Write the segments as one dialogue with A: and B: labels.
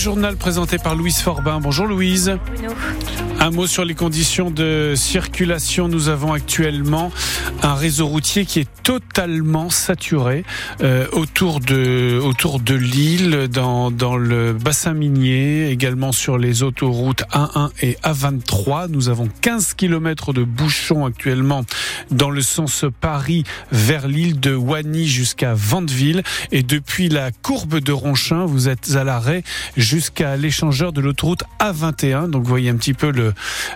A: journal présenté par Louise Forbin. Bonjour Louise. Un mot sur les conditions de circulation. Nous avons actuellement un réseau routier qui est totalement saturé euh, autour de autour de l'île, dans, dans le bassin minier, également sur les autoroutes A1 et A23. Nous avons 15 km de bouchons actuellement dans le sens Paris vers l'île de Wany jusqu'à Vandeville. Et depuis la courbe de Ronchin, vous êtes à l'arrêt jusqu'à l'échangeur de l'autoroute A21. Donc vous voyez un petit peu le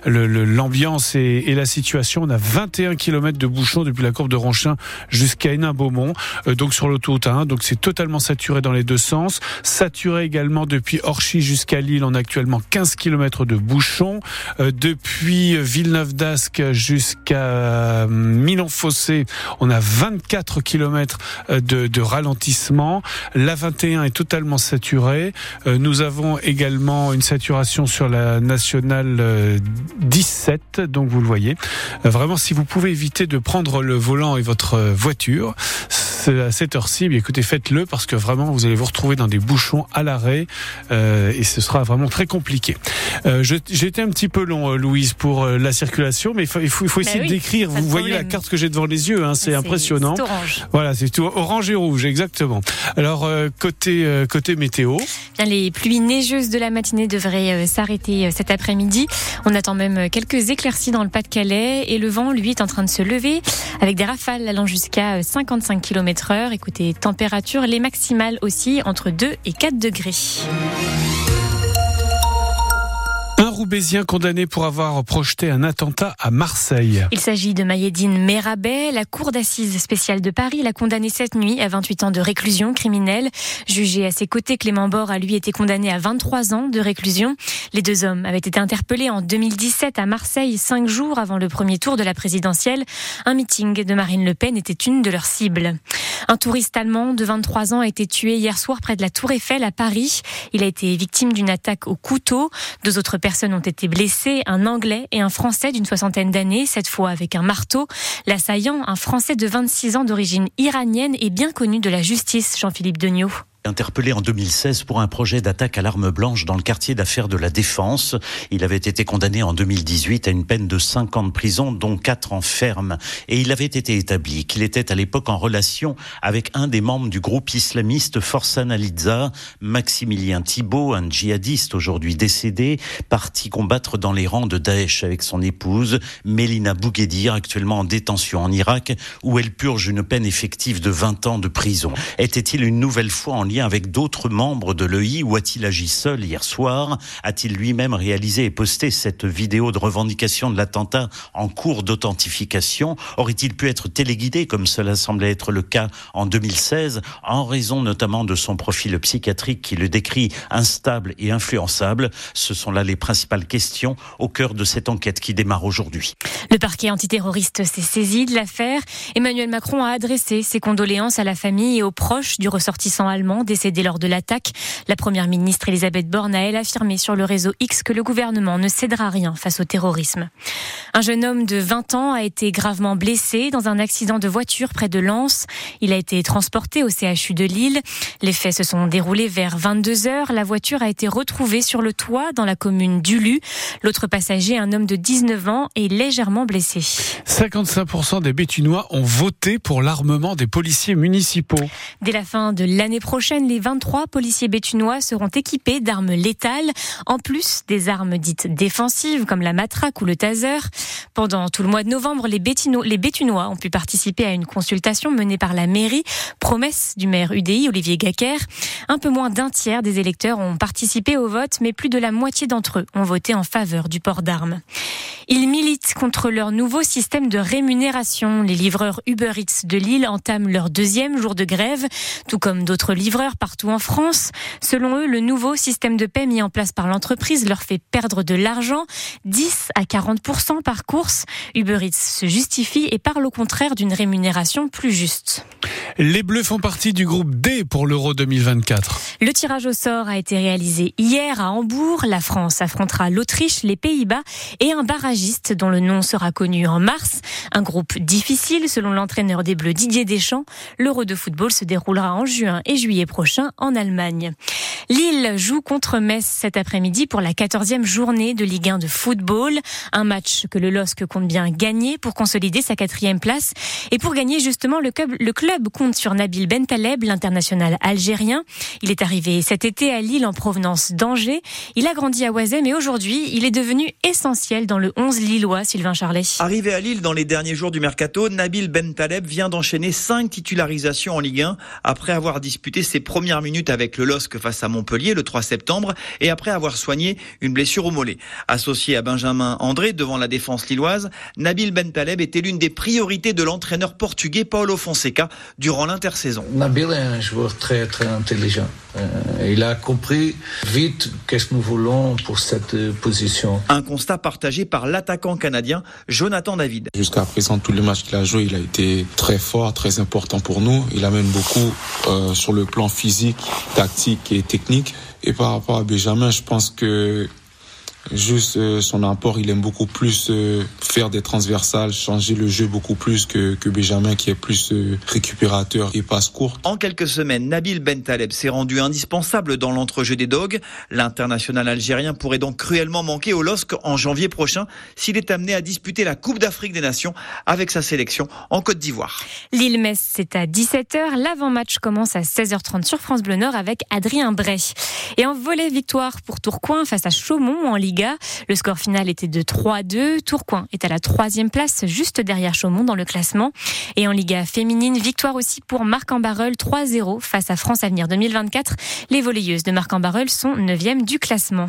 A: l'ambiance et, et, la situation. On a 21 km de bouchons depuis la courbe de Ronchin jusqu'à Hénin-Beaumont, euh, donc sur l'autoroute 1. Donc c'est totalement saturé dans les deux sens. Saturé également depuis Orchy jusqu'à Lille. On a actuellement 15 km de bouchons. Euh, depuis Villeneuve d'Ascq jusqu'à euh, Milan-Fossé, on a 24 km de, de ralentissement. La 21 est totalement saturée. Nous avons également une saturation sur la nationale 17, donc vous le voyez. Vraiment, si vous pouvez éviter de prendre le volant et votre voiture, à cette heure-ci, écoutez, faites-le parce que vraiment, vous allez vous retrouver dans des bouchons à l'arrêt euh, et ce sera vraiment très compliqué. Euh, j'ai été un petit peu long, euh, Louise, pour euh, la circulation, mais il faut, bah essayer de décrire. Vous voyez la carte que j'ai devant les yeux, hein, c'est impressionnant.
B: orange.
A: Voilà, c'est tout orange et rouge, exactement. Alors côté côté météo.
B: Bien, les pluies neigeuses de la matinée devraient s'arrêter cet après-midi. On attend même quelques éclaircies dans le Pas-de-Calais et le vent, lui, est en train de se lever avec des rafales allant jusqu'à 55 km Écoutez, température, les maximales aussi entre 2 et 4 degrés.
A: Roubaisien condamné pour avoir projeté un attentat à Marseille.
B: Il s'agit de Mayedine Merabet. La cour d'assises spéciale de Paris l'a condamné cette nuit à 28 ans de réclusion criminelle. Jugé à ses côtés, Clément Bord a lui été condamné à 23 ans de réclusion. Les deux hommes avaient été interpellés en 2017 à Marseille, cinq jours avant le premier tour de la présidentielle. Un meeting de Marine Le Pen était une de leurs cibles. Un touriste allemand de 23 ans a été tué hier soir près de la Tour Eiffel à Paris. Il a été victime d'une attaque au couteau. Deux autres personnes ont été blessés, un Anglais et un Français d'une soixantaine d'années, cette fois avec un marteau. L'assaillant, un Français de 26 ans d'origine iranienne, est bien connu de la justice, Jean-Philippe Degnaud.
C: Interpellé en 2016 pour un projet d'attaque à l'arme blanche dans le quartier d'affaires de la Défense, il avait été condamné en 2018 à une peine de 5 ans de prison, dont 4 en ferme. Et il avait été établi qu'il était à l'époque en relation avec un des membres du groupe islamiste Forza Naliza, Maximilien Thibault, un djihadiste aujourd'hui décédé, parti combattre dans les rangs de Daesh avec son épouse, Mélina Bouguedir, actuellement en détention en Irak, où elle purge une peine effective de 20 ans de prison. Était-il une nouvelle fois en avec d'autres membres de l'EI ou a-t-il agi seul hier soir? A-t-il lui-même réalisé et posté cette vidéo de revendication de l'attentat en cours d'authentification? Aurait-il pu être téléguidé comme cela semblait être le cas en 2016 en raison notamment de son profil psychiatrique qui le décrit instable et influençable? Ce sont là les principales questions au cœur de cette enquête qui démarre aujourd'hui.
B: Le parquet antiterroriste s'est saisi de l'affaire. Emmanuel Macron a adressé ses condoléances à la famille et aux proches du ressortissant allemand décédé lors de l'attaque. La première ministre Elisabeth Borne a, elle, affirmé sur le réseau X que le gouvernement ne cédera rien face au terrorisme. Un jeune homme de 20 ans a été gravement blessé dans un accident de voiture près de Lens. Il a été transporté au CHU de Lille. Les faits se sont déroulés vers 22 heures. La voiture a été retrouvée sur le toit dans la commune d'Ulu. L'autre passager, un homme de 19 ans, est légèrement blessé.
A: 55% des Bétunois ont voté pour l'armement des policiers municipaux.
B: Dès la fin de l'année prochaine, les 23 policiers bétunois seront équipés d'armes létales, en plus des armes dites défensives comme la matraque ou le taser. Pendant tout le mois de novembre, les, les Bétunois ont pu participer à une consultation menée par la mairie, promesse du maire UDI Olivier Gacker. Un peu moins d'un tiers des électeurs ont participé au vote, mais plus de la moitié d'entre eux ont voté en faveur du port d'armes. Ils militent contre leur nouveau système de rémunération. Les livreurs Uber Eats de Lille entament leur deuxième jour de grève, tout comme d'autres livreurs partout en France. Selon eux, le nouveau système de paie mis en place par l'entreprise leur fait perdre de l'argent, 10 à 40% par course. Uber Eats se justifie et parle au contraire d'une rémunération plus juste.
A: Les Bleus font partie du groupe D pour l'Euro 2024.
B: Le tirage au sort a été réalisé hier à Hambourg. La France affrontera l'Autriche, les Pays-Bas et un barragiste dont le nom sera connu en mars. Un groupe difficile selon l'entraîneur des Bleus Didier Deschamps. L'Euro de football se déroulera en juin et juillet prochain en Allemagne. Lille joue contre Metz cet après-midi pour la 14e journée de Ligue 1 de football. Un match que le LOSC compte bien gagner pour consolider sa quatrième place. Et pour gagner justement, le club, le club compte sur Nabil Bentaleb, l'international algérien. Il est arrivé cet été à Lille en provenance d'Angers. Il a grandi à Oisem mais aujourd'hui, il est devenu essentiel dans le 11 lillois, Sylvain Charlet.
D: Arrivé à Lille dans les derniers jours du mercato, Nabil Bentaleb vient d'enchaîner cinq titularisations en Ligue 1 après avoir disputé ses premières minutes avec le LOSC face à Montpellier le 3 septembre et après avoir soigné une blessure au mollet. Associé à Benjamin André devant la défense lilloise, Nabil Bentaleb était l'une des priorités de l'entraîneur portugais Paulo Fonseca durant l'intersaison.
E: Nabil est un joueur très très intelligent. Euh, il a compris vite qu'est-ce que nous voulons pour cette position.
D: Un constat partagé par l'attaquant canadien Jonathan David.
F: Jusqu'à présent, tous les matchs qu'il a joué, il a été très fort, très important pour nous. Il amène beaucoup euh, sur le plan physique, tactique et technique. Et par rapport à Benjamin, je pense que Juste euh, son apport, il aime beaucoup plus euh, faire des transversales, changer le jeu beaucoup plus que, que Benjamin qui est plus euh, récupérateur et passe court.
D: En quelques semaines, Nabil Bentaleb s'est rendu indispensable dans l'entrejeu des Dogs. L'international algérien pourrait donc cruellement manquer au LOSC en janvier prochain s'il est amené à disputer la Coupe d'Afrique des Nations avec sa sélection en Côte d'Ivoire.
B: Lille-Metz, c'est à 17h. L'avant-match commence à 16h30 sur France Bleu Nord avec Adrien Bray. Et en volet victoire pour Tourcoing face à Chaumont en Ligue le score final était de 3-2. Tourcoing est à la troisième place, juste derrière Chaumont dans le classement. Et en Liga féminine, victoire aussi pour Marc en Barreul 3-0 face à France Avenir 2024. Les volleyeuses de Marc en sont 9e du classement.